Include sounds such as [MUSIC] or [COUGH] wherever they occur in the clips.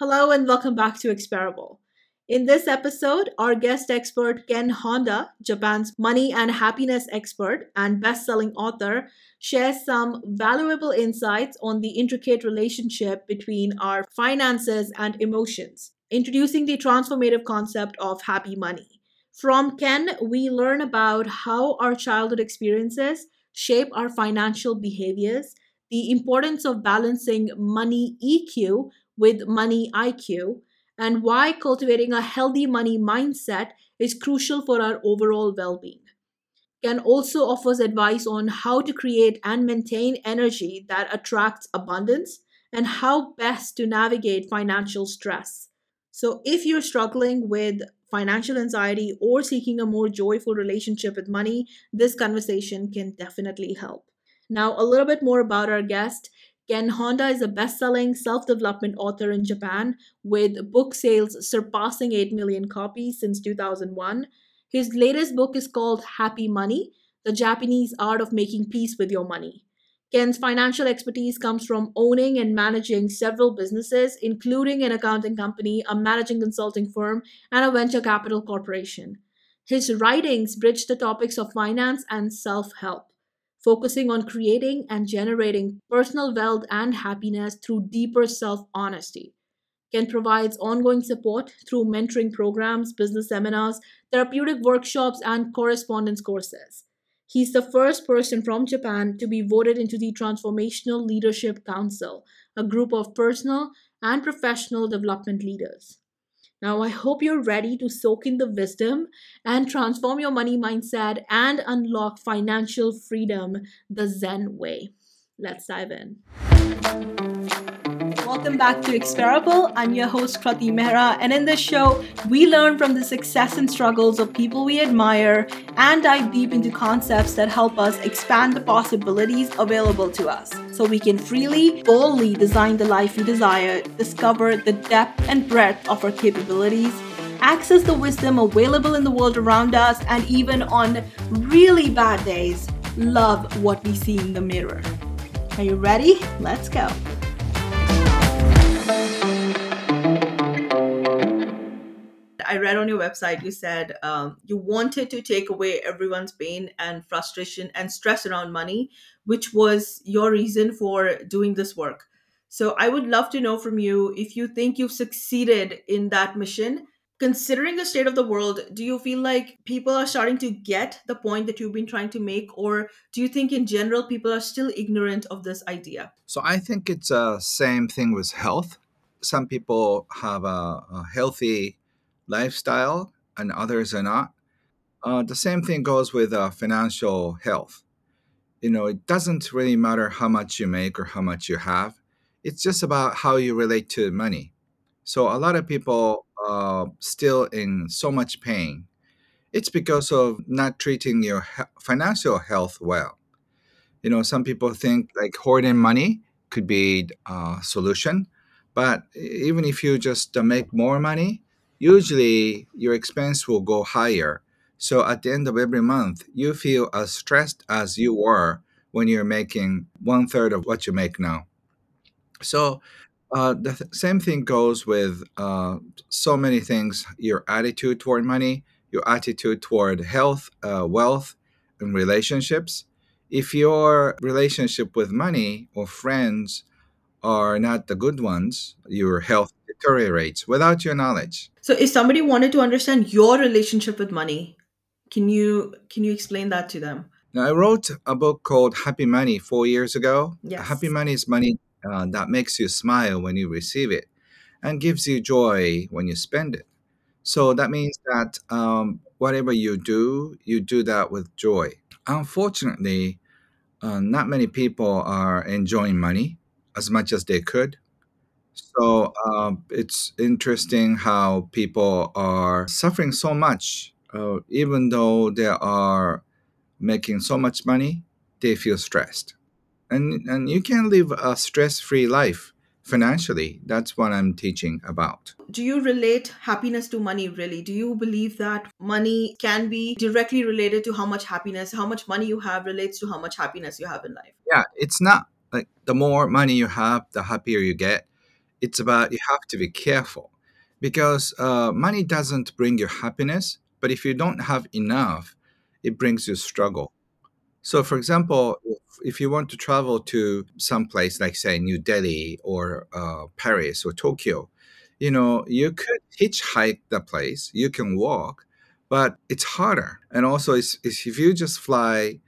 Hello and welcome back to Experable. In this episode, our guest expert Ken Honda, Japan's money and happiness expert and best-selling author, shares some valuable insights on the intricate relationship between our finances and emotions, introducing the transformative concept of happy money. From Ken, we learn about how our childhood experiences shape our financial behaviors, the importance of balancing money EQ with money IQ, and why cultivating a healthy money mindset is crucial for our overall well being. Ken also offers advice on how to create and maintain energy that attracts abundance and how best to navigate financial stress. So, if you're struggling with financial anxiety or seeking a more joyful relationship with money, this conversation can definitely help. Now, a little bit more about our guest. Ken Honda is a best selling self development author in Japan with book sales surpassing 8 million copies since 2001. His latest book is called Happy Money The Japanese Art of Making Peace with Your Money. Ken's financial expertise comes from owning and managing several businesses, including an accounting company, a managing consulting firm, and a venture capital corporation. His writings bridge the topics of finance and self help focusing on creating and generating personal wealth and happiness through deeper self honesty. Ken provides ongoing support through mentoring programs, business seminars, therapeutic workshops, and correspondence courses. He's the first person from Japan to be voted into the Transformational Leadership Council, a group of personal and professional development leaders. Now, I hope you're ready to soak in the wisdom and transform your money mindset and unlock financial freedom the Zen way. Let's dive in. Welcome back to Exparable. I'm your host, Krati Mehra, and in this show, we learn from the success and struggles of people we admire and dive deep into concepts that help us expand the possibilities available to us so we can freely, boldly design the life we desire, discover the depth and breadth of our capabilities, access the wisdom available in the world around us, and even on really bad days, love what we see in the mirror. Are you ready? Let's go. I read on your website you said um, you wanted to take away everyone's pain and frustration and stress around money, which was your reason for doing this work. So I would love to know from you if you think you've succeeded in that mission. Considering the state of the world, do you feel like people are starting to get the point that you've been trying to make, or do you think in general people are still ignorant of this idea? So I think it's the uh, same thing with health. Some people have a, a healthy lifestyle and others are not. Uh, the same thing goes with uh, financial health. You know, it doesn't really matter how much you make or how much you have. It's just about how you relate to money. So a lot of people are uh, still in so much pain. It's because of not treating your financial health well. You know, some people think like hoarding money could be a solution, but even if you just uh, make more money, usually your expense will go higher. So at the end of every month, you feel as stressed as you were when you're making one third of what you make now. So uh, the th- same thing goes with uh, so many things your attitude toward money, your attitude toward health, uh, wealth, and relationships. If your relationship with money or friends are not the good ones, your health deteriorates without your knowledge. So if somebody wanted to understand your relationship with money, can you can you explain that to them? Now, I wrote a book called Happy Money four years ago. Yes. Happy Money is money uh, that makes you smile when you receive it and gives you joy when you spend it. So that means that um, whatever you do, you do that with joy. Unfortunately, uh, not many people are enjoying money as much as they could. So um, it's interesting how people are suffering so much, uh, even though they are making so much money, they feel stressed, and and you can live a stress-free life financially. That's what I'm teaching about. Do you relate happiness to money really? Do you believe that money can be directly related to how much happiness, how much money you have relates to how much happiness you have in life? Yeah, it's not like the more money you have, the happier you get It's about you have to be careful because uh, money doesn't bring you happiness, but if you don't have enough, it brings you struggle. So, for example, if, you want to travel to some place like, say, New Delhi or uh, Paris or Tokyo, you know, you could hitchhike the place, you can walk, but it's harder. And also, it's, it's if you just fly,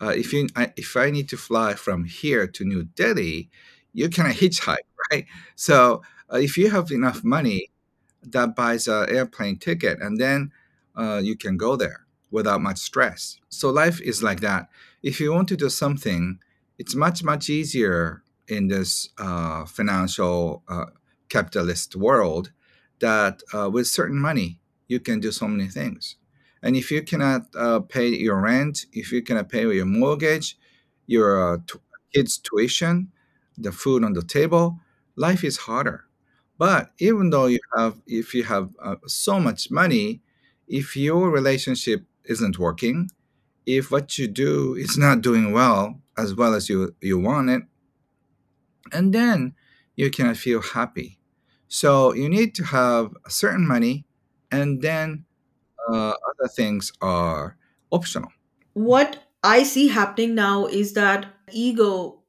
uh, if you I, if I need to fly from here to New Delhi, you cannot hitchhike, [LAUGHS] right? So, uh, if you have enough money, that buys an airplane ticket, and then uh, you can go there without much stress. So life is like that. If you want to do something, it's much much easier in this uh, financial uh, capitalist world that uh, with certain money you can do so many things. And if you cannot uh, pay your rent, if you cannot pay your mortgage, your uh, t- kids' tuition, the food on the table, life is harder. But even though you have, if you have uh, so much money, if your relationship isn't working, if what you do is not doing well as well as you you want it, and then you cannot feel happy. So you need to have a certain money, and then uh, other things are optional. what I see happening now is that ego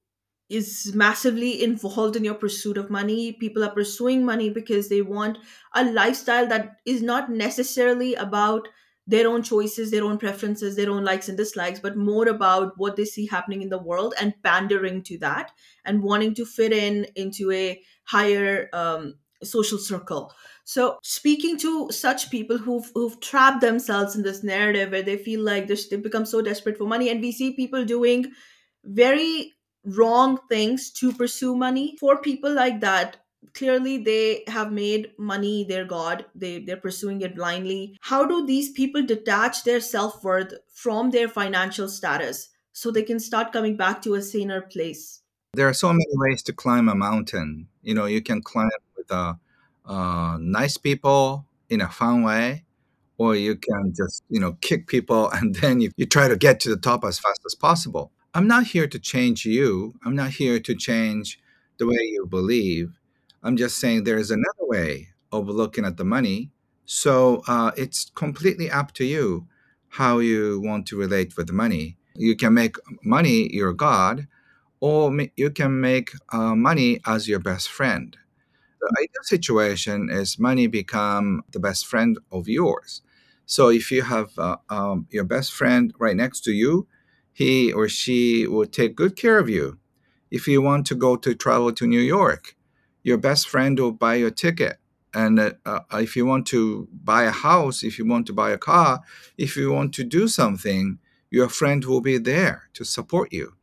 is massively involved in your pursuit of money. People are pursuing money because they want a lifestyle that is not necessarily about their own choices, their own preferences, their own likes and dislikes, but more about what they see happening in the world and pandering to that and wanting to fit in into a higher um, social circle. So, speaking to such people who've, who've trapped themselves in this narrative where they feel like they become so desperate for money, and we see people doing very wrong things to pursue money for people like that clearly they have made money their god they they're pursuing it blindly. How do these people detach their self-worth from their financial status so they can start coming back to a saner place? There are so many ways to climb a mountain. You know, you can climb with uh, uh, nice people in a fun way, or you can just you know kick people [LAUGHS] and then you, you try to get to the top as fast as possible. I'm not here to change you. I'm not here to change the way you believe i'm just saying there's another way of looking at the money so uh, it's completely up to you how you want to relate with money you can make money your god or you can make uh, money as your best friend the ideal situation is money become the best friend of yours. So if you have uh, um, your best friend right next to you, he or she will take good care of you. If you want to go to travel to New York, your best friend will buy your ticket. And uh, uh, if you want to buy a house, if you want to buy a car, if you want to do something, your friend will be there to support you.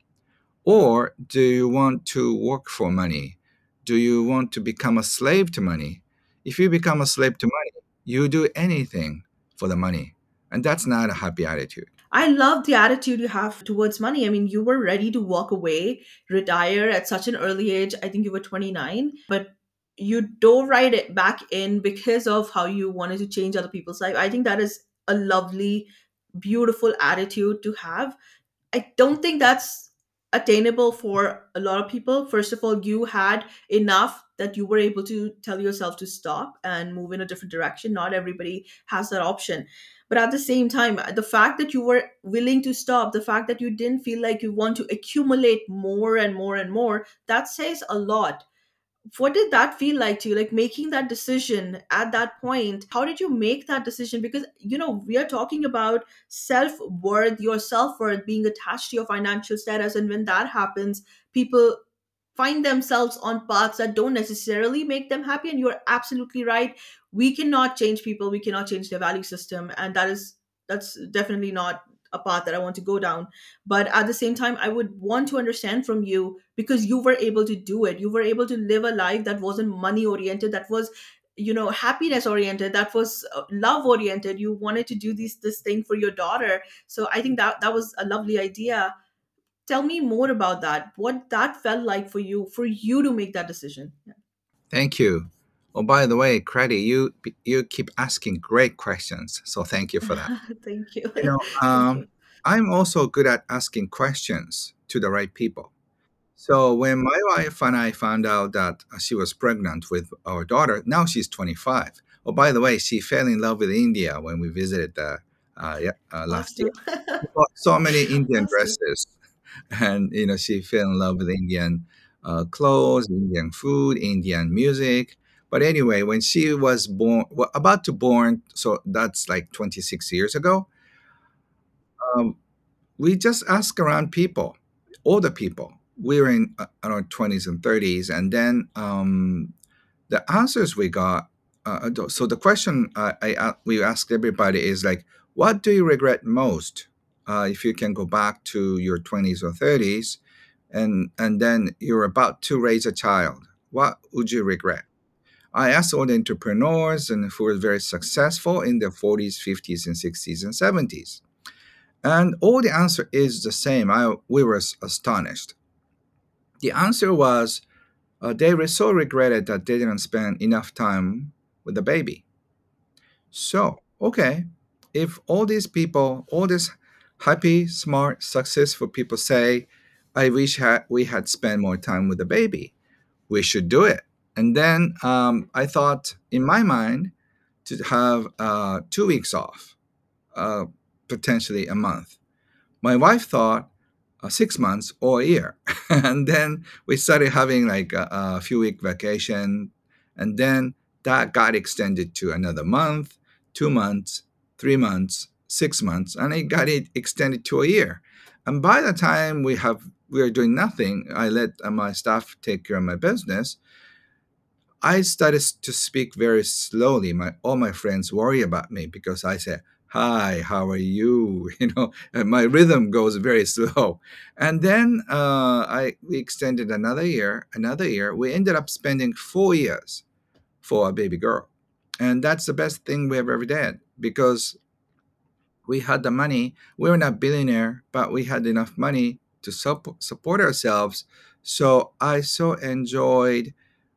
Or do you want to work for money? Do you want to become a slave to money? If you become a slave to money, you do anything for the money. And that's not a happy attitude. I love the attitude you have towards money. I mean, you were ready to walk away, retire at such an early age. I think you were 29, but you dove right it back in because of how you wanted to change other people's life. I think that is a lovely, beautiful attitude to have. I don't think that's attainable for a lot of people. First of all, you had enough that you were able to tell yourself to stop and move in a different direction. Not everybody has that option. But at the same time, the fact that you were willing to stop, the fact that you didn't feel like you want to accumulate more and more and more, that says a lot. What did that feel like to you? Like making that decision at that point how did you make that decision? Because you know we are talking about self-worth your self-worth being attached to your financial status and when that happens people find themselves on paths that don't necessarily make them happy. And you're absolutely right. We cannot change people. We cannot change their value system. And that is that's definitely not a path that i want to go down. But at the same time i would want to understand from you because you were able to do it. You were able to live a life that wasn't money oriented that was you know happiness oriented that was uh, love oriented you wanted to do this this thing for your daughter. So i think that that was a lovely idea tell me more about that what that felt like for you for you to make that decision Thank you. Oh, by the way, Krati, you you keep asking great questions, so thank you for that. [LAUGHS] thank you You know, [LAUGHS] thank you um, I'm also good at asking questions to the right people. So when my wife and I found out that she was pregnant with our daughter, now she's 25. Oh, by the way, she fell in love with India when we visited uh, uh, yeah, uh, last year. [LAUGHS] So many Indian dresses, and you know she fell in love with Indian uh, clothes, Indian food, Indian music. But anyway, when she was born, well, about to born, so that's like 26 years ago. Um, we just ask around people, older people. We were in uh, our 20s and 30s, and then um, the answers we got. Uh, uh, so the question uh, I uh, we asked everybody is like, what do you regret most? Uh, if you can go back to your 20s or 30s, and and then you're about to raise a child, what would you regret? I asked all the entrepreneurs and who were very successful in their 40s, 50s, and 60s and 70s and all the answer is the same. I we were astonished. The answer was uh, they were so regretted that they didn't spend enough time with the baby. So okay, if all these people, all these happy, smart, successful people say, "I wish ha- we had spent more time with the baby," we should do it. And then um, I thought in my mind to have uh, two weeks off, uh, potentially a month. My wife thought uh, six months or a year. [LAUGHS] and then we started having like a, a few week vacation. And then that got extended to another month, two months, three months, six months, and it got it extended to a year. And by the time we have we are doing nothing, I let uh, my staff take care of my business. I started to speak very slowly. My all my friends worry about me because I say, "Hi, how are you?" [LAUGHS] You know, my rhythm goes very slow. And then uh, I we extended another year, another year. We ended up spending four years for a baby girl, and that's the best thing we have ever did because we had the money. We were not billionaire, but we had enough money to sup- support ourselves. So I so enjoyed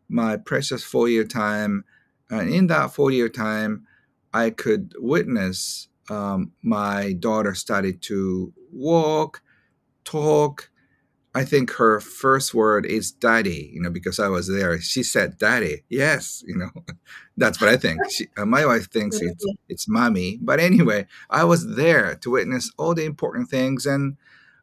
my precious four year time. And in that four year time, I could witness um, my daughter started to walk, talk. I think her first word is daddy, you know, because I was there. She said daddy. Yes, you know, [LAUGHS] that's what I think. She, uh, my wife thinks it's it's mommy. But anyway, I was there to witness all the important things. And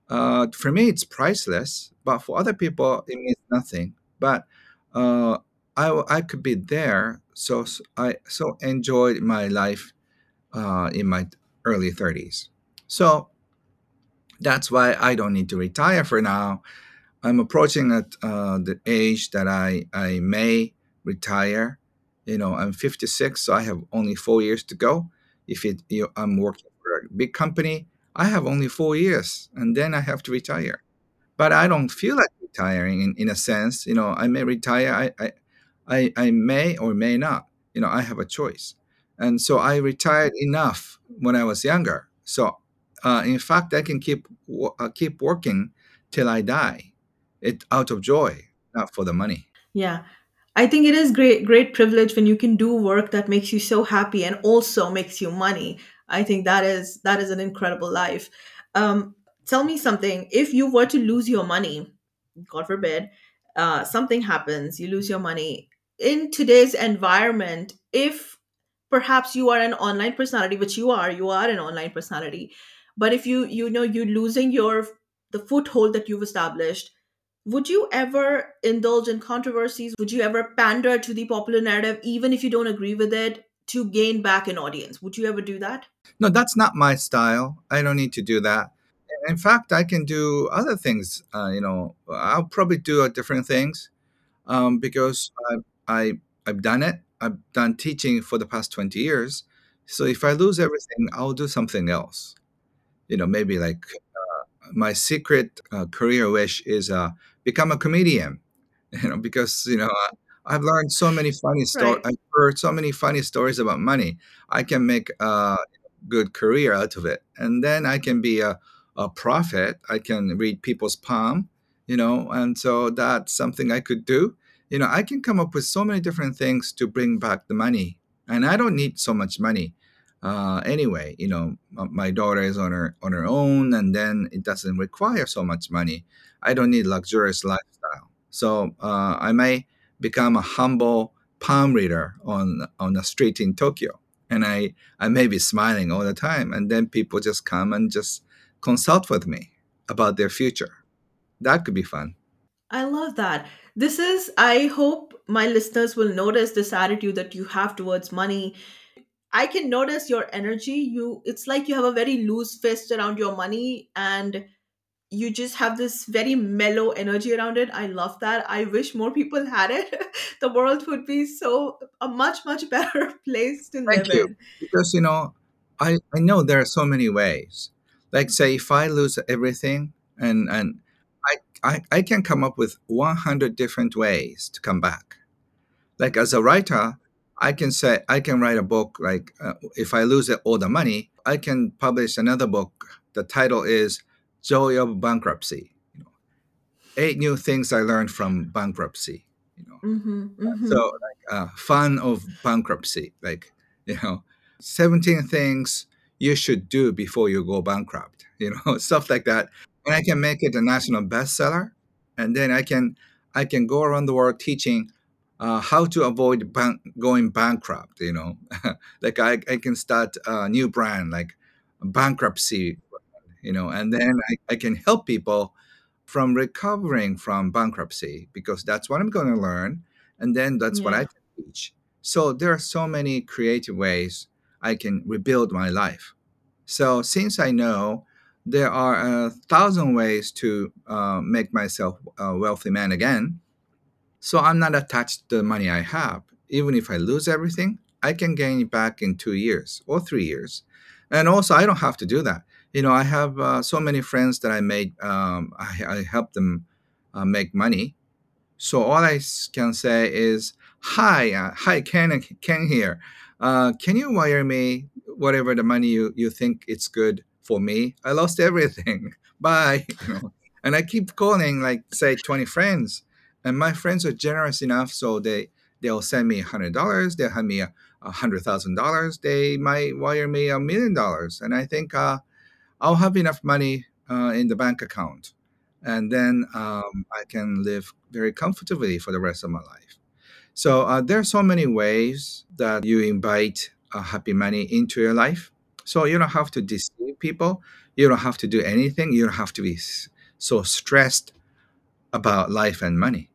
uh, for me, it's priceless, but for other people, it means nothing. But uh, I, I could be there, so I so enjoyed my life uh, in my early 30s. So that's why I don't need to retire for now. I'm approaching at uh, the age that I, I may retire. You know, I'm 56, so I have only four years to go. If it, you I'm working for a big company, I have only four years, and then I have to retire but I don't feel like retiring in, in a sense. You know, I may retire. I, I, I, I may or may not. You know, I have a choice. And so I retired enough when I was younger. So, uh, in fact, I can keep uh, keep working till I die, it out of joy, not for the money. Yeah. I think it is great great privilege when you can do work that makes you so happy and also makes you money. I think that is that is an incredible life. Um, tell me something. If you were to lose your money, God forbid, uh, something happens, you lose your money in today's environment. If perhaps you are an online personality, which you are, you are an online personality, but if you you know you're losing your the foothold that you've established would you ever indulge in controversies? Would you ever pander to the popular narrative, even if you don't agree with it, to gain back an audience? Would you ever do that? No, that's not my style. I don't need to do that. In fact, I can do other things. Uh, you know, I'll probably do uh, different things um, because I, I I've done it. I've done teaching for the past twenty years. So if I lose everything, I'll do something else. You know, maybe like my secret uh, career wish is uh, become a comedian. [LAUGHS] You know, because you know I've learned so many funny stories. Right. I've heard so many funny stories about money. I can make a good career out of it, and then I can be a a prophet. I can read people's palm. You know, and so that's something I could do. You know, I can come up with so many different things to bring back the money, and I don't need so much money uh, anyway, you know, my daughter is on her on her own, and then it doesn't require so much money. I don't need luxurious lifestyle So uh, I may become a humble palm reader on on the street in Tokyo, and I I may be smiling all the time, and then people just come and just consult with me about their future. That could be fun. I love that. This is, I hope my listeners will notice this attitude that you have towards money. I can notice your energy. You, it's like you have a very loose fist around your money and you just have this very mellow energy around it. I love that. I wish more people [LAUGHS] had it. the world would be so, a much, much [LAUGHS] better place to live Thank you. in. Because you know, I I know there are so many ways. Like say, if I lose everything, and and I I, I can come up with one hundred different ways to come back. Like as a writer, I can say I can write a book. Like uh, if I lose all the money, I can publish another book. The title is "Joy of Bankruptcy." You know, eight new things I learned from bankruptcy. You know, Mm-hmm, so mm-hmm. like uh, fun of bankruptcy, like you know, seventeen things you should do before you go bankrupt. You know, [LAUGHS] stuff like that, and I can make it a national bestseller, and then I can I can go around the world teaching uh, how to avoid bank, going bankrupt. You know, [LAUGHS] like I, I can start a new brand like bankruptcy. You know, and then I, I can help people from recovering from bankruptcy because that's what I'm going to learn. And then that's what I teach. So there are so many creative ways I can rebuild my life. So since I know there are a thousand ways to uh, make myself a wealthy man again, so I'm not attached to the money I have. Even if I lose everything, I can gain it back in two years or three years. And also, I don't have to do that. You know, I have uh, so many friends that I made, um, I, I help them uh, make money. So all I can say is, "Hi, uh, hi, Ken, Ken here. Uh, can you wire me whatever the money you, you think it's good for me? I lost [LAUGHS] everything. Bye." [LAUGHS] You know, and I keep calling like say twenty friends, and my friends are generous enough, so they they'll send me hundred dollars. They'll hand me a a hundred thousand dollars. They might wire me a million dollars, and I think uh, I'll have enough money uh, in the bank account, and then um, I can live very comfortably for the rest of my life. So uh, there are so many ways that you invite uh, happy money into your life. So you don't have to deceive people. You don't have to do anything. You don't have to be so stressed about life and money.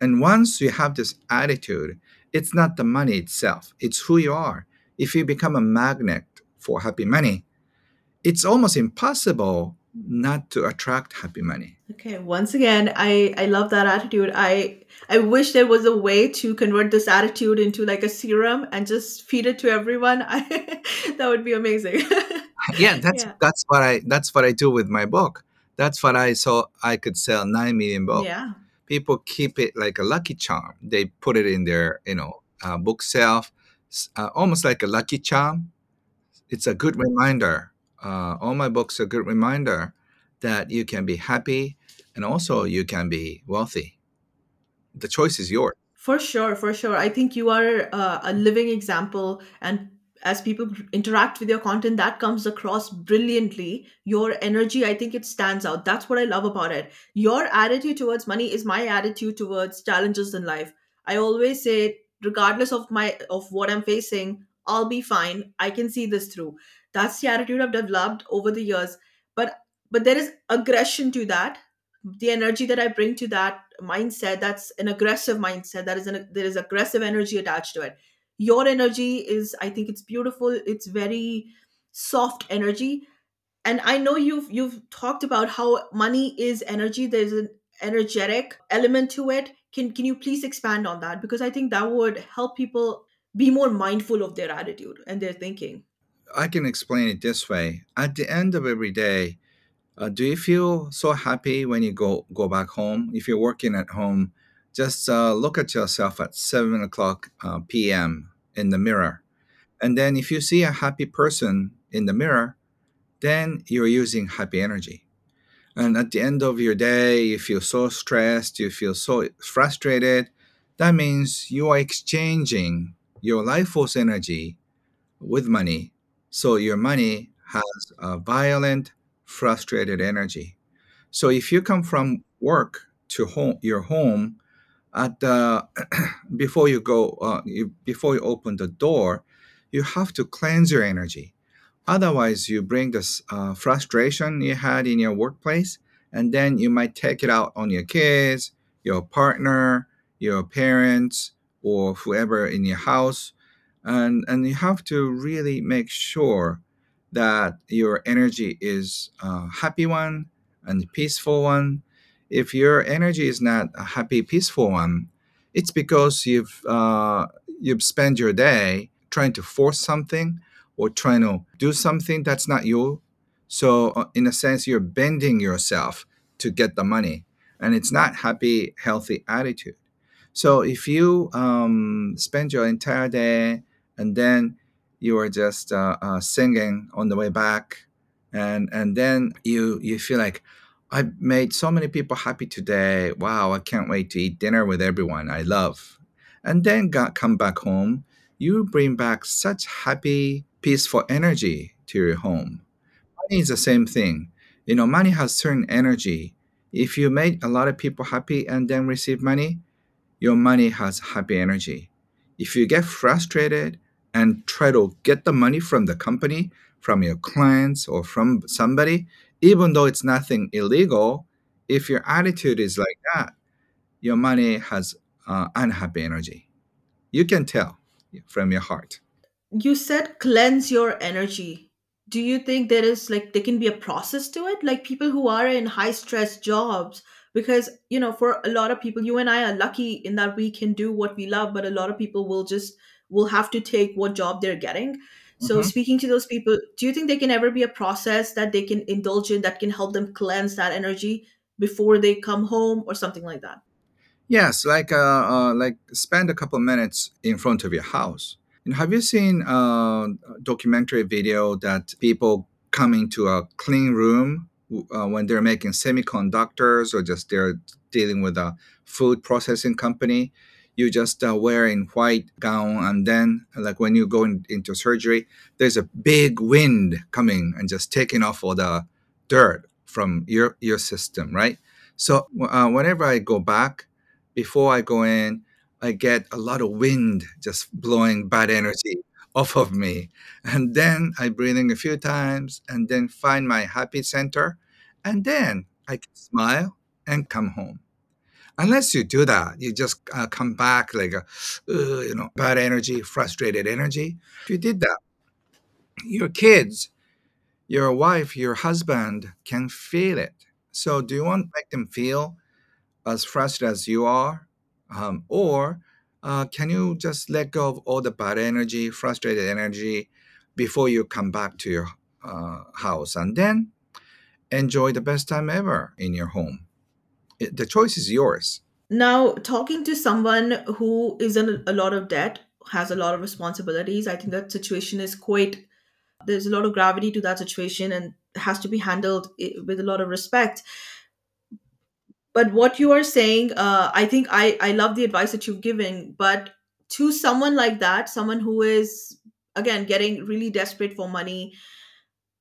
And once you have this attitude, it's not the money itself, it's who you are. If you become a magnet for happy money, it's almost impossible not to attract happy money. Okay, once again, I I love that attitude. I I wish there was a way to convert this attitude into like a serum and just feed it to everyone. I, [LAUGHS] that would be amazing. [LAUGHS] Yeah, that's yeah. that's what I that's what I do with my book. That's what I saw I could sell 9 million books. Yeah. People keep it like a lucky charm. They put it in their, you know, uh, bookshelf, uh, almost like a lucky charm. It's a good reminder. Uh, all my books are a good reminder that you can be happy and also you can be wealthy. The choice is yours. For sure, for sure. I think you are uh, a living example, and as people interact with your content, that comes across brilliantly. Your energy, I think it stands out. That's what I love about it. Your attitude towards money is my attitude towards challenges in life. I always say, regardless of my of what I'm facing, I'll be fine. I can see this through. That's the attitude I've developed over the years. But but there is aggression to that the energy that I bring to that mindset, that's an aggressive mindset. That is an there is aggressive energy attached to it. Your energy is, I think it's beautiful. It's very soft energy. And I know you've you've talked about how money is energy. There's an energetic element to it. Can can you please expand on that? Because I think that would help people be more mindful of their attitude and their thinking. I can explain it this way. At the end of every day, Uh, do you feel so happy when you go go back home? If you're working at home, just uh, look at yourself at seven o'clock uh, p.m. in the mirror, and then if you see a happy person in the mirror, then you're using happy energy. And at the end of your day, you feel so stressed, you feel so frustrated. That means you are exchanging your life force energy with money. So your money has a violent, frustrated energy. So if you come from work to home your home at [CLEARS THROAT] before you go uh, you, before you open the door you have to cleanse your energy. Otherwise you bring this uh, frustration you had in your workplace and then you might take it out on your kids your partner your parents or whoever in your house. And and you have to really make sure that your energy is a happy one and peaceful one if your energy is not a happy peaceful one it's because you've uh, you've spent your day trying to force something or trying to do something that's not you. So uh, in a sense you're bending yourself to get the money and it's not happy healthy attitude. So if you um, spend your entire day and then you are just uh, uh, singing on the way back, and and then you you feel like I made so many people happy today. Wow, I can't wait to eat dinner with everyone I love, and then come back home. You bring back such happy, peaceful energy to your home. Money is the same thing. You know, money has certain energy. If you make a lot of people happy and then receive money, your money has happy energy. If you get frustrated and try to get the money from the company, from your clients, or from somebody, even though it's nothing illegal, if your attitude is like that, your money has uh, unhappy energy. You can tell from your heart. You said cleanse your energy. Do you think there is like there can be a process to it? Like people who are in high stress jobs, because you know, for a lot of people, you and I are lucky in that we can do what we love, but a lot of people will just will have to take what job they're getting. So Mhm. speaking to those people, do you think there can ever be a process that they can indulge in that can help them cleanse that energy before they come home or something like that? Yes, like uh, uh, like spend a couple minutes in front of your house. And have you seen uh, a documentary video that people come into a clean room uh, when they're making semiconductors or just they're dealing with a food processing company? You just uh, wearing white gown, and then like when you go in, into surgery, there's a big wind coming and just taking off all the dirt from your your system, right? So uh, whenever I go back before I go in, I get a lot of wind just blowing bad energy [LAUGHS] off of me. And then I breathe in a few times and then find my happy center. And then I can smile and come home. Unless you do that, you just uh, come back like a, uh, you know, bad energy, frustrated energy. If you did that, your kids, your wife, your husband can feel it. So do you want to make them feel as frustrated as you are? Um, or uh, can you just let go of all the bad energy, frustrated energy before you come back to your uh, house and then enjoy the best time ever in your home? The choice is yours. Now, talking to someone who is in a lot of debt, has a lot of responsibilities, I think that situation is quite, there's a lot of gravity to that situation and has to be handled with a lot of respect. But what you are saying, uh, I think I, I love the advice that you've given. But to someone like that, someone who is, again, getting really desperate for money,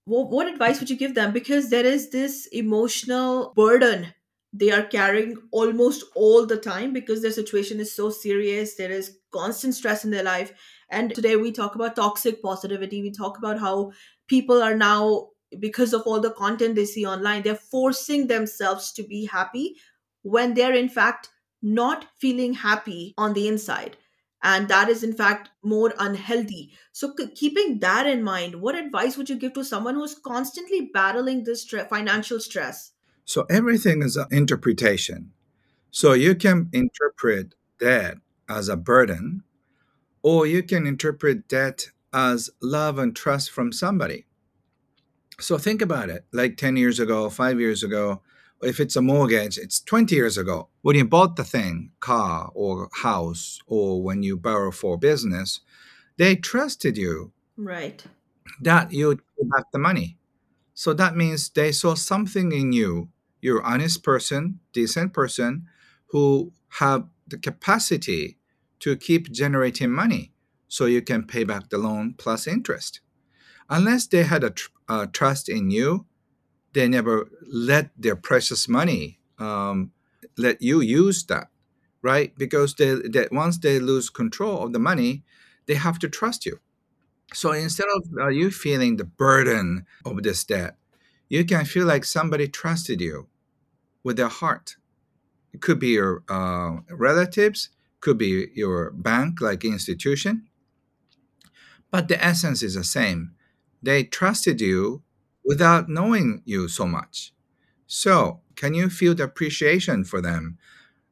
what, what advice would you give them because there is this emotional burden they are carrying almost all the time because their situation is so serious there is constant stress in their life. And today we talk about toxic positivity we talk about how people are now because of all the content they see online they're forcing themselves to be happy when they're in fact not feeling happy on the inside. And that is in fact more unhealthy. So, keeping that in mind, what advice would you give to someone who's constantly battling this financial stress? So everything is an interpretation. So you can interpret that as a burden, or you can interpret that as love and trust from somebody. So think about it like 10 years ago, five years ago, if it's a mortgage, it's 20 years ago. When you bought the thing, car or house, or when you borrow for business, they trusted you Right. that you would pay back the money. So that means they saw something in you. You're an honest person, decent person who have the capacity to keep generating money so you can pay back the loan plus interest. Unless they had a tr- uh, trust in you, they never let their precious money um, let you use that, right? Because they, they once they lose control of the money, they have to trust you. So instead of uh, you feeling the burden of this debt, you can feel like somebody trusted you with their heart. It could be your uh, relatives, could be your bank like institution, but the essence is the same. They trusted you without knowing you so much. So, can you feel the appreciation for them?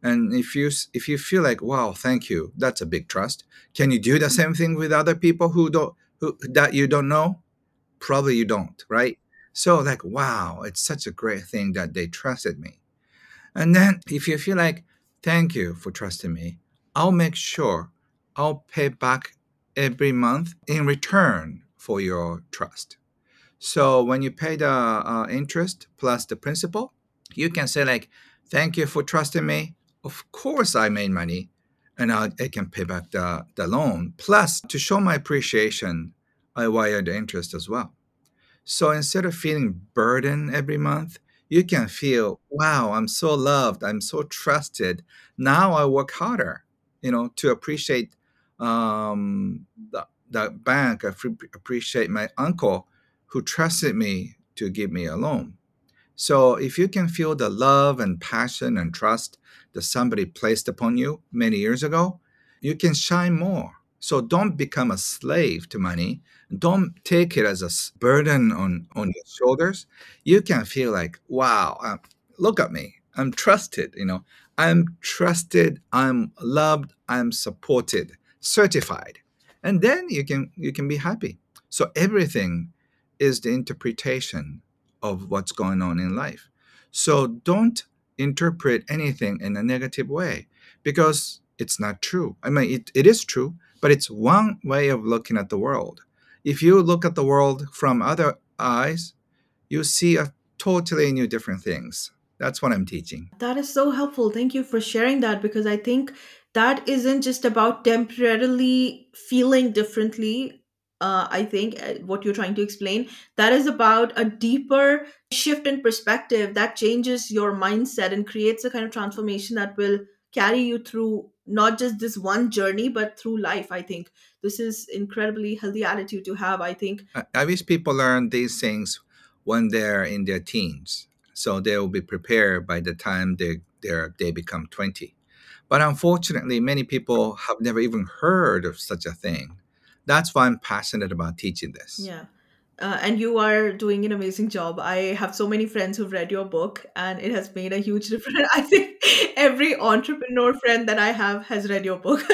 And if you if you feel like, wow, thank you, that's a big trust. Can you do the same thing with other people who don't who that you don't know? Probably you don't, right? So like, wow, it's such a great thing that they trusted me. And then if you feel like, thank you for trusting me, I'll make sure I'll pay back every month in return for your trust. So when you pay the uh, interest plus the principal, you can say like, "Thank you for trusting me. Of course, I made money, and I, I can pay back the, the loan. Plus, to show my appreciation, I wire the interest as well. So instead of feeling burdened every month, you can feel, wow, I'm so loved, I'm so trusted. Now I work harder, you know, to appreciate um, the, the bank, I f- appreciate my uncle who trusted me to give me a loan. So if you can feel the love and passion and trust that somebody placed upon you many years ago, you can shine more. So don't become a slave to money. Don't take it as a burden on, on your shoulders. You can feel like, wow, um, look at me. I'm trusted, you know. I'm trusted, I'm loved, I'm supported, certified. And then you can you can be happy. So everything is the interpretation of what's going on in life. So don't interpret anything in a negative way because it's not true. I mean, it, it is true, but it's one way of looking at the world. If you look at the world from other eyes, you see a totally new different things. That's what I'm teaching. That is so helpful. Thank you for sharing that because I think that isn't just about temporarily feeling differently. Uh, I think uh, what you're trying to explain, that is about a deeper shift in perspective that changes your mindset and creates a kind of transformation that will carry you through not just this one journey, but through life. I think this is incredibly healthy attitude to have. I think uh, I, wish people learn these things when they're in their teens, so they will be prepared by the time they they they become 20. But unfortunately, many people have never even heard of such a thing. That's why I'm passionate about teaching this. Yeah. Uh, and you are doing an amazing job. I have so many friends who've read your book, and it has made a huge [LAUGHS] difference. I think every entrepreneur friend that I have has read your book. [LAUGHS]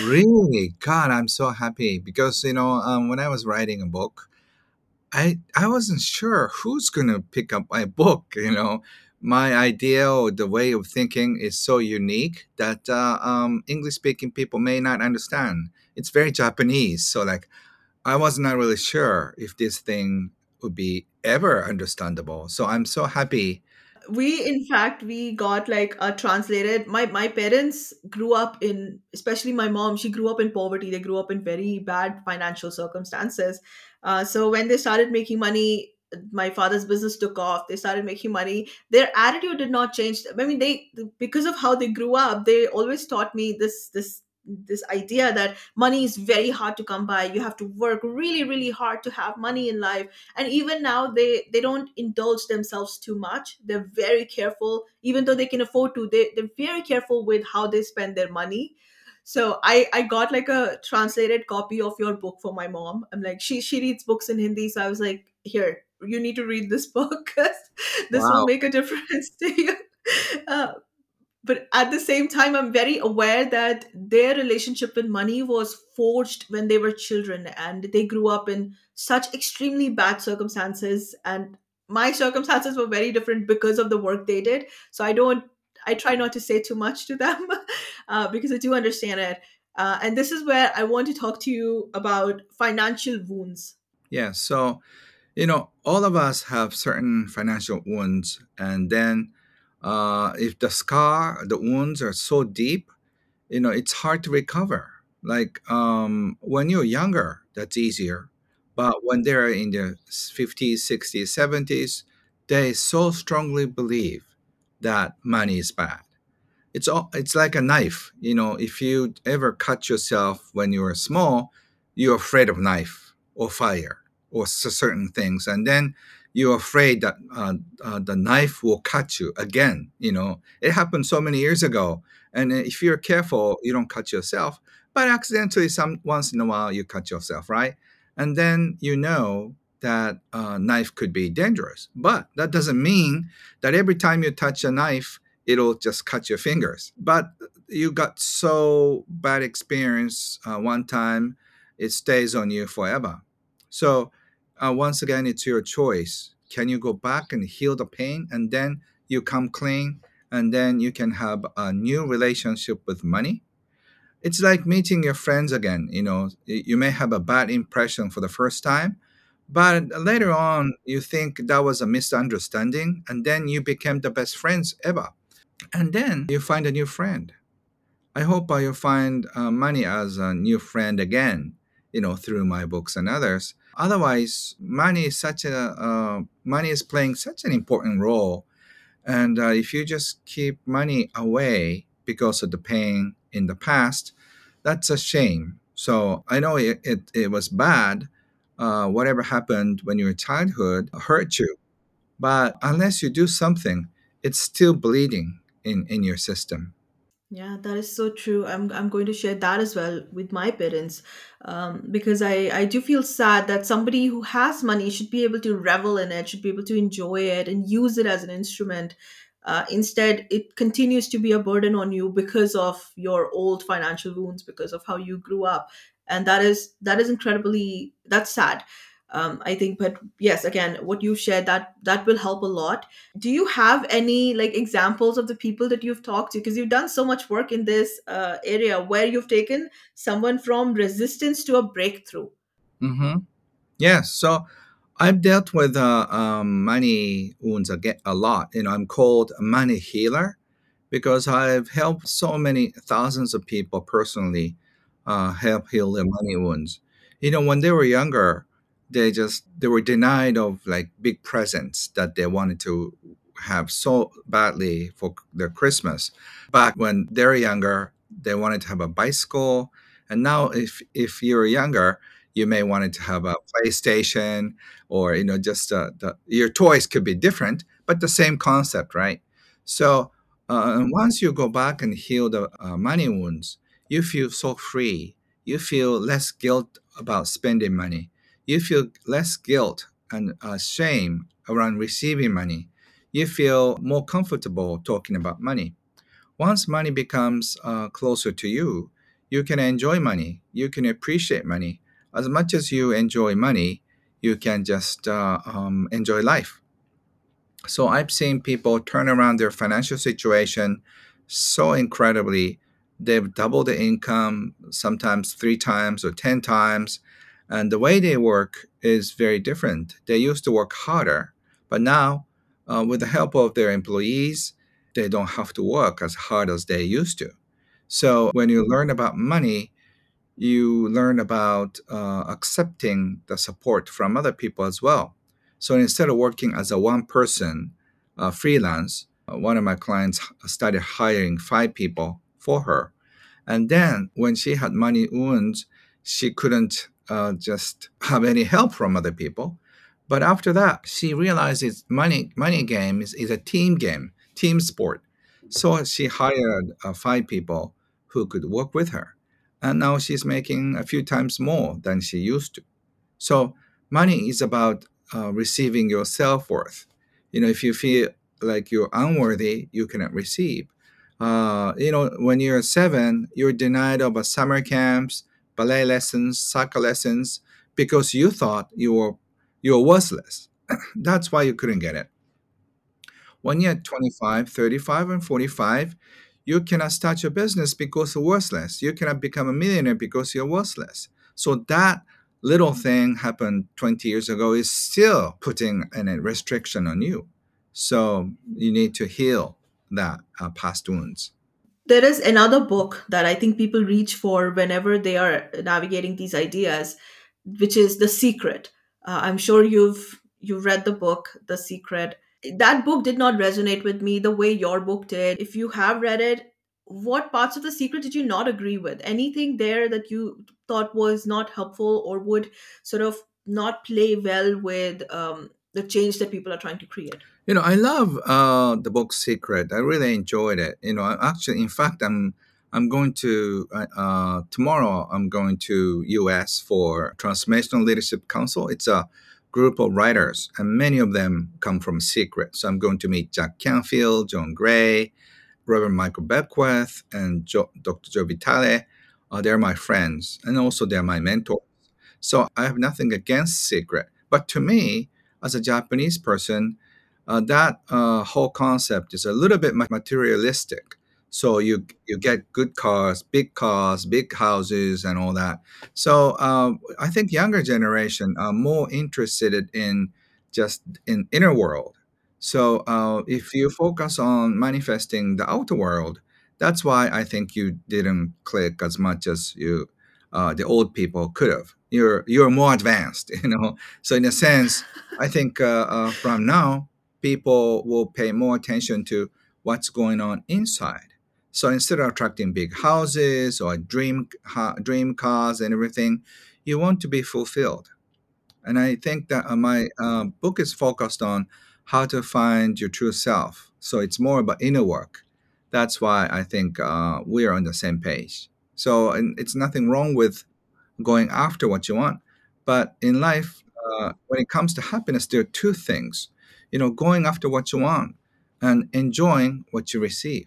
Really, God, I'm so happy because you know um, when I was writing a book, I I wasn't sure who's gonna pick up my [LAUGHS] book. You know, my idea or the way of thinking is so unique that uh, um, English speaking people may not understand. It's very Japanese, so like I was not really sure if this thing would be ever understandable. So I'm so happy. we in fact we got like a translated. My my parents grew up in especially my mom she grew up in poverty. They grew up in very bad financial circumstances. Uh, so when they started making money my father's business took off. They started making money. Their attitude did not change. I mean they because of how they grew up they always taught me this this this idea that money is very hard to come by. You have to work really really hard to have money in life. And even now they they don't indulge themselves too much. They're very careful. Even though they can afford to they, they're very careful with how they spend their money. So i i got like a translated copy of your book for my mom. I'm like she she reads books in hindi. So i was like here you need to read this book. 'cause [LAUGHS] this will make a difference [LAUGHS] to you. Uh, but at the same time i'm very aware that their relationship with money was forged when they were children and they grew up in such extremely bad circumstances and my circumstances were very different because of the work they did so i don't i try not to say too much to them [LAUGHS] uh, because i do understand it uh, and this is where i want to talk to you about financial wounds Yeah. So you know, all of us have certain financial wounds, and then uh, if the scar, the wounds are so deep, you know, it's hard to recover. Like um, when you're younger, that's easier, but when they're in their 50s, 60s, 70s, they so strongly believe that money is bad. It's all it's like a knife. You know, if you ever cut yourself when you were small, you're afraid of knife or fire or certain things, and then you're afraid that uh, uh, the knife will cut you again. You know, it happened so many years ago, and if you're careful, you don't cut yourself, but accidentally, some once in a while, you cut yourself, right? And then you know that uh, knife could be dangerous, but that doesn't mean that every time you touch a knife it'll just cut your fingers. But you got so bad experience uh, one time, it stays on you forever. So uh, once again, it's your choice. Can you go back and heal the pain, and then you come clean, and then you can have a new relationship with money? It's like meeting your friends again. You know, you may have a bad impression for the first time, but later on, you think that was a misunderstanding, and then you became the best friends ever and then you find a new friend. I hope uh, you find uh, money as a new friend again, you know, through my books and others. Otherwise, money is such a uh, money is playing such an important role, and uh, if you just keep money away because of the pain in the past, that's a shame. So I know it, it, it was bad. Uh, whatever happened when you were childhood hurt you but unless you do something, it's still bleeding in, in your system. Yeah, that is so true. I'm I'm going to share that as well with my parents, um, because I I do feel sad that somebody who has money should be able to revel in it, should be able to enjoy it and use it as an instrument. Uh, instead, it continues to be a burden on you because of your old financial wounds, because of how you grew up, and that is that is incredibly that's sad. Um, I think, but yes, again, what you shared that that will help a lot do you have any like examples of the people that you've talked to because you've done so much work in this uh, area where you've taken someone from resistance to a breakthrough hmm Yes. So I've dealt with uh, um, money wounds a, a lot. You know, I'm called a money healer because I've helped so many thousands of people personally uh, help heal their money wounds. You know, when they were younger, they just they were denied of like big presents that they wanted to have so badly for their Christmas. Back when they're younger, they wanted to have a bicycle, and now if if you're younger, you may wanted to have a PlayStation or you know just uh, the, your toys could be different, but the same concept, right? So uh, once you go back and heal the uh, money wounds, you feel so free. You feel less guilt about spending money. You feel less guilt and uh, shame around receiving money. You feel more comfortable talking about money. Once money becomes uh, closer to you, you can enjoy money. You can appreciate money. As much as you enjoy money, you can just uh, um, enjoy life. So I've seen people turn around their financial situation so incredibly. They've doubled the income, sometimes three times or 10 times. And the way they work is very different. They used to work harder, but now, uh, with the help of their employees, they don't have to work as hard as they used to. So when you learn about money, you learn about uh, accepting the support from other people as well. So instead of working as a one person uh, freelance, uh, one of my clients started hiring five people for her. And then when she had money wounds, she couldn't uh, just have any help from other people. But after that, she realizes money money game is, is a team game, team sport. So she hired uh, five people who could work with her. And now she's making a few times more than she used to. So money is about uh, receiving your self worth. You know, if you feel like you're unworthy, you cannot receive. Uh, you know, when you're seven, you're denied of a summer camps, ballet lessons, soccer lessons because you thought you were you were worthless. [CLEARS THROAT] That's why you couldn't get it. When you're 25, 35, and 45, you cannot start your business because you're worthless. You cannot become a millionaire because you're worthless. So that little thing happened 20 years ago is still putting a restriction on you. So you need to heal that uh, past wounds. There is another book that i think people reach for whenever they are navigating these ideas which is the secret uh, i'm sure you've you've read the book the secret that book did not resonate with me the way your book did. If you have read it, what parts of The Secret did you not agree with? Anything there that you thought was not helpful or would sort of not play well with um, the change that people are trying to create? You know, I love uh, the book Secret. I really enjoyed it. You know, actually, in fact, I'm I'm going to uh, tomorrow. I'm going to U.S. for Transformational Leadership Council. It's a group of writers, and many of them come from Secret. So I'm going to meet Jack Canfield, John Gray, Reverend Michael Beckwith, and jo- Dr. Joe Vitale. Uh, they're my friends, and also they're my mentors. So I have nothing against Secret, but to me, as a Japanese person, uh, that uh, whole concept is a little bit materialistic. So you you get good cars, big cars, big houses, and all that. So um, I think younger generation are more interested in just in inner world. So uh, if you focus on manifesting the outer world, that's why I think you didn't click as much as you uh, the old people could have. You're you're more advanced, [LAUGHS] you know. So in a sense, I think uh, uh, from now people will pay more attention to what's going on inside. So instead of attracting big houses or dream ha- dream cars and everything, you want to be fulfilled. And I think that uh, my uh, book is focused on how to find your true self. So it's more about inner work. That's why I think uh, we are on the same page. So and it's nothing wrong with going after what you want. But in life, uh, when it comes to happiness, there are two things. You know, going after what you want and enjoying what you receive.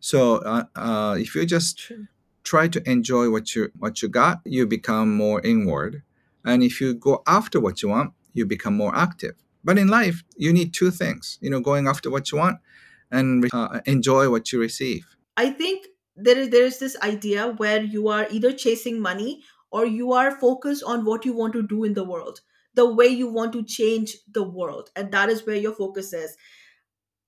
So uh, uh, if you just True. try to enjoy what you what you got, you become more inward. And if you go after what you want, you become more active. But in life, you need two things. You know, going after what you want and uh, enjoy what you receive. I think there is there is this idea where you are either chasing money or you are focused on what you want to do in the world, the way you want to change the world, and that is where your focus is.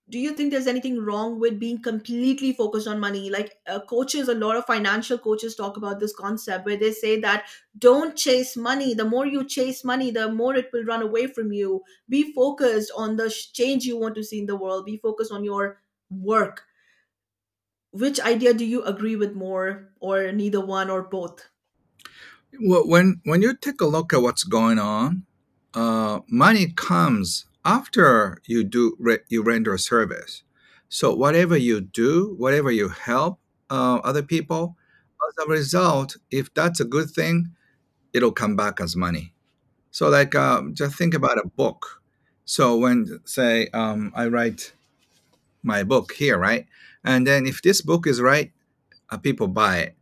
Do you think there's anything wrong with being completely focused on money? Like uh, coaches, a lot of financial coaches talk about this concept where they say that don't chase money. The more you chase money, the more it will run away from you. Be focused on the change you want to see in the world. Be focused on your work which idea do you agree with more, or neither one or both? Well, when when you take a look at what's going on, uh, money comes after you do re- you render a service. So whatever you do, whatever you help uh, other people, as a result, if that's a good thing, it'll come back as money. So like uh, just think about a book. So when say um, I write my book here, right, and then if this book is right, uh, people buy it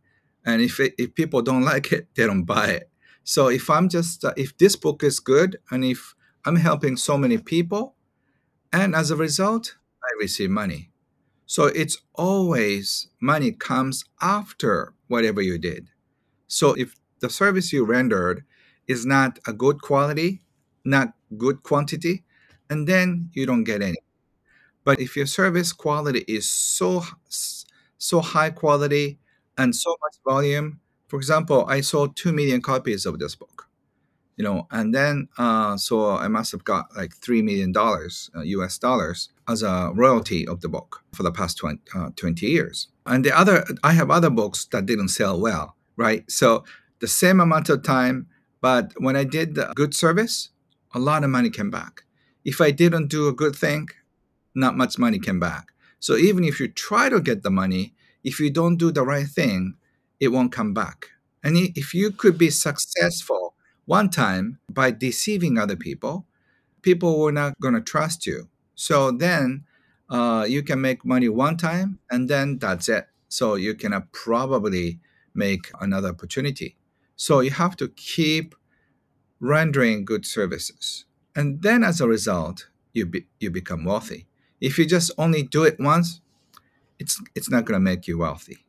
and if it, if people don't [LAUGHS] like it they don't buy it so if i'm just uh, if this book is good and if i'm helping so many people and as a result i receive money. So it's always money comes after whatever you did. So if the service you rendered is not a good quality not good quantity and then you don't get any. But if your service quality is so so high quality and so much volume, for example, I sold two million copies of this book. You know, and then uh, so I must have got like three million dollars uh, U.S. dollars as a royalty of the book for the past 20, uh, 20 years. And the other, I have other books that didn't sell well, right? So the same amount of time, but when I did the good service, a lot of money came back. If I didn't do a good thing, not much money came back. So even if you try to get the money, if you don't do the right thing, it won't come back. And if you could be successful one time by deceiving other people, people were not going to trust you. So then uh, you can make money one time and then that's it. So you can uh, probably make another opportunity. So you have to keep rendering good services. And then as a result, you, be, you become wealthy. If you just only do it once, it's, it's not going to make you wealthy.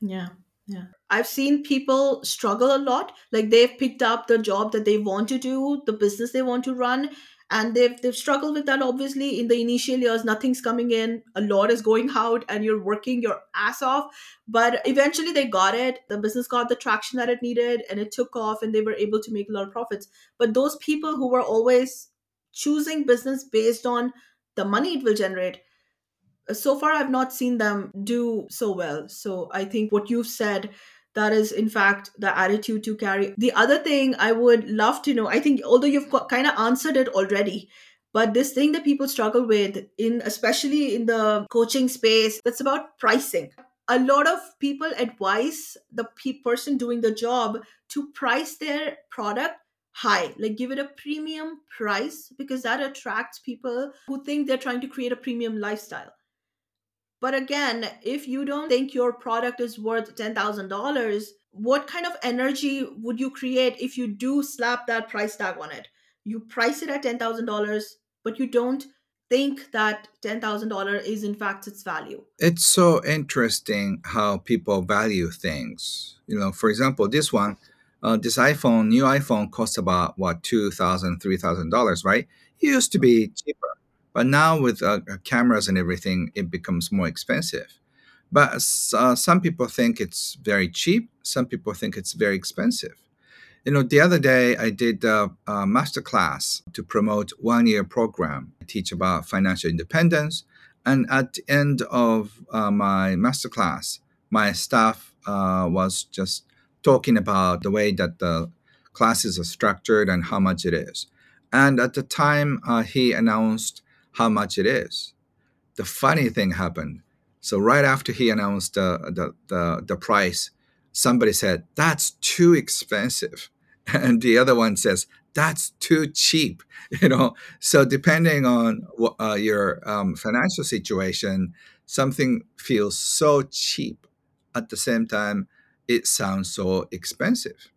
Yeah, yeah. I've seen people struggle a lot. Like they've picked up the job that they want to do, the business they want to run, and they've they've struggled with that. Obviously, in the initial years, nothing's coming in, a lot is going out, and you're working your ass off. But eventually, they got it. The business got the traction that it needed, and it took off, and they were able to make a lot of profits. But those people who were always choosing business based on the money it will generate so far i've not seen them do so well. So i think what you've said that is in fact the attitude to carry. The other thing i would love to know i think although you've kind of answered it already but this thing that people struggle with in especially in the coaching space that's about pricing. A lot of people advise the pe- person doing the job to price their product high like give it a premium price because that attracts people who think they're trying to create a premium lifestyle but again, if you don't think your product is worth $10,000, what kind of energy would you create if you do slap that price tag on it? You price it at $10,000, but you don't think that $10,000 is in fact its value. It's so interesting how people value things. You know, for example, this one, uh, this iPhone, new iPhone costs about what, $2,000, $3,000, right? It used to be cheaper but now with uh, cameras and everything, it becomes more expensive. But uh, some people think it's very cheap. Some people think it's very expensive. You know, the other day I did a, a master class to promote one year program. I teach about financial independence. And at the end of uh, my master class, my staff uh, was just talking about the way that the classes are structured and how much it is. And at the time, uh, he announced how much it is. The funny thing happened. So right after he announced the the the, the price, somebody said that's too expensive, [LAUGHS] and the other one says that's too cheap. [LAUGHS] You know, so depending on uh, your um, financial situation, something feels so cheap. At the same time, it sounds so expensive.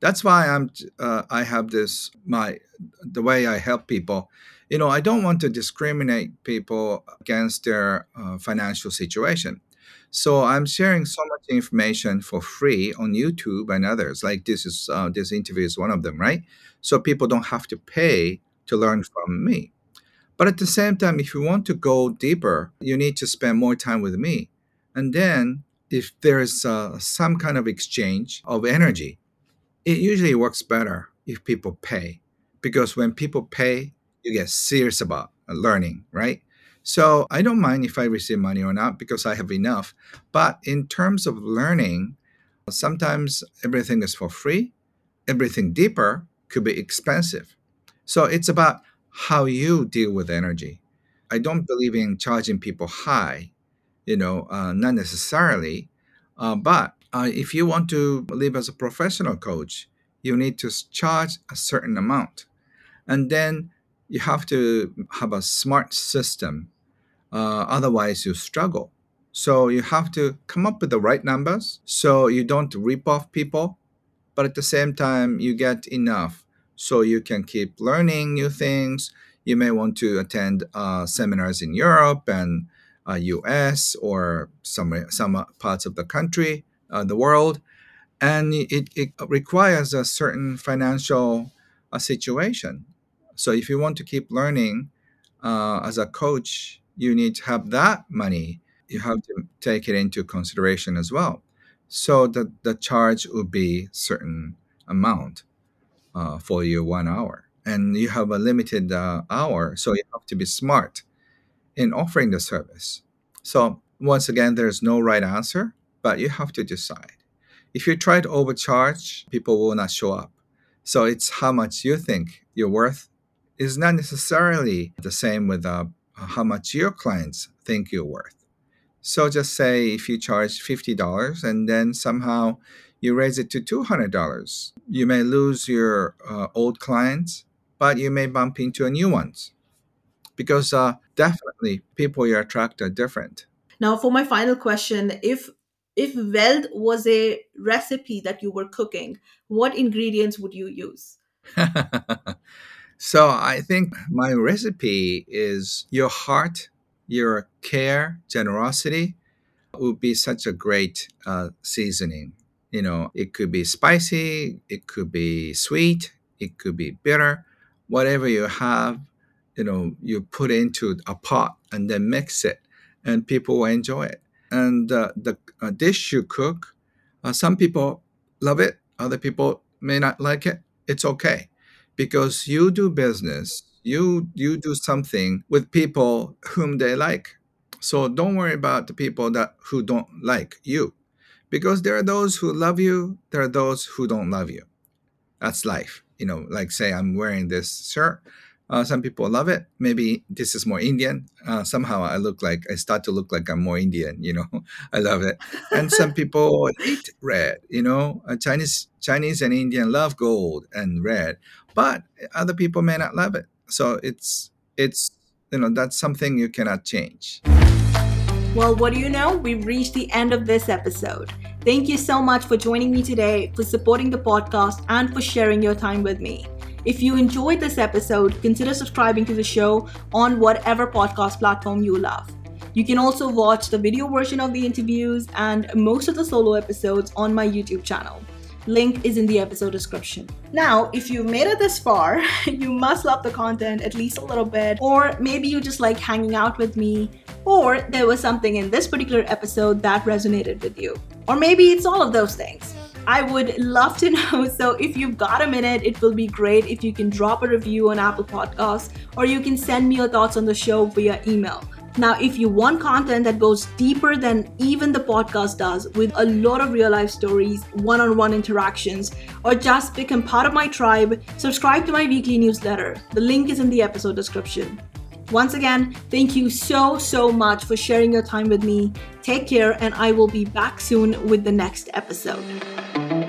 That's why I'm. Uh, I have this my the way I help people you know, I don't want to discriminate people against their uh, financial situation. So I'm sharing so much information for free on YouTube and others. Like this is uh, this interview is one of them, right? So people don't have to pay to learn from me. But at the same time, if you want to go deeper, you need to spend more time with me. And then, if there's uh, some kind of exchange of energy, it usually works better if people pay. Because when people pay, you get serious about learning, right? So I don't mind if I receive money or not because I have enough. But in terms of learning, sometimes everything is for free, everything deeper could be expensive. So it's about how you deal with energy. I don't believe in charging people high, you know, uh, not necessarily. Uh, but uh, if you want to live as a professional coach, you need to charge a certain amount. And then you have to have a smart system. Uh, otherwise, you struggle. So you have to come up with the right numbers so you don't rip off people, but at the same time, you get enough so you can keep learning new things. You may want to attend uh, seminars in Europe and uh, US or some, some parts of the country, uh, the world. And it, it requires a certain financial uh, situation. So if you want to keep learning uh, as a coach, you need to have that money. You have to take it into consideration as well. So the, the charge would be certain amount uh, for your one hour. And you have a limited uh, hour, so you have to be smart in offering the service. So once again, there's no right answer, but you have to decide. If you try to overcharge, people will not show up. So it's how much you think you're worth is not necessarily the same with uh, how much your clients think you're worth. So just say if you charge $50 and then somehow you raise it to $200, you may lose your uh, old clients, but you may bump into a new ones because uh, definitely people you attract are different. Now, for my final question, if if wealth was a recipe that you were cooking, what ingredients would you use? [LAUGHS] So I think my recipe is your heart, your care, generosity would be such a great uh, seasoning. You know, it could be spicy, it could be sweet, it could be bitter, whatever you have, you know, you put into a pot and then mix it, and people will enjoy it. And uh, the uh, dish you cook, uh, some people love it, other people may not like it. It's okay because you do business You you do something with people whom they like. So don't worry about the people that who don't like you. Because there are those who love you, there are those who don't love you. That's life. You know, like say I'm wearing this shirt. Uh, some people love it. Maybe this is more Indian. Uh, somehow I look like I start to look like I'm more Indian. You know, [LAUGHS] I love it. And some [LAUGHS] people hate red. You know, uh, Chinese Chinese and Indian love gold and red, but other people may not love it. So it's it's you know that's something you cannot change. Well, what do you know? We've reached the end of this episode. Thank you so much for joining me today, for supporting the podcast, and for sharing your time with me. If you enjoyed this episode, consider subscribing to the show on whatever podcast platform you love. You can also watch the video version of the interviews and most of the solo episodes on my YouTube channel. Link is in the episode description. Now, if you've made it this far, [LAUGHS] you must love the content at least a little bit, or maybe you just like hanging out with me, or there was something in this particular episode that resonated with you. Or maybe it's all of those things. I would love to [LAUGHS] know. So, if you've got a minute, it will be great if you can drop a review on Apple Podcasts or you can send me your thoughts on the show via email. Now, if you want content that goes deeper than even the podcast does, with a lot of real life stories, one on one interactions, or just become part of my tribe, subscribe to my weekly newsletter. The link is in the episode description. Once again, thank you so, so much for sharing your time with me. Take care, and I will be back soon with the next episode.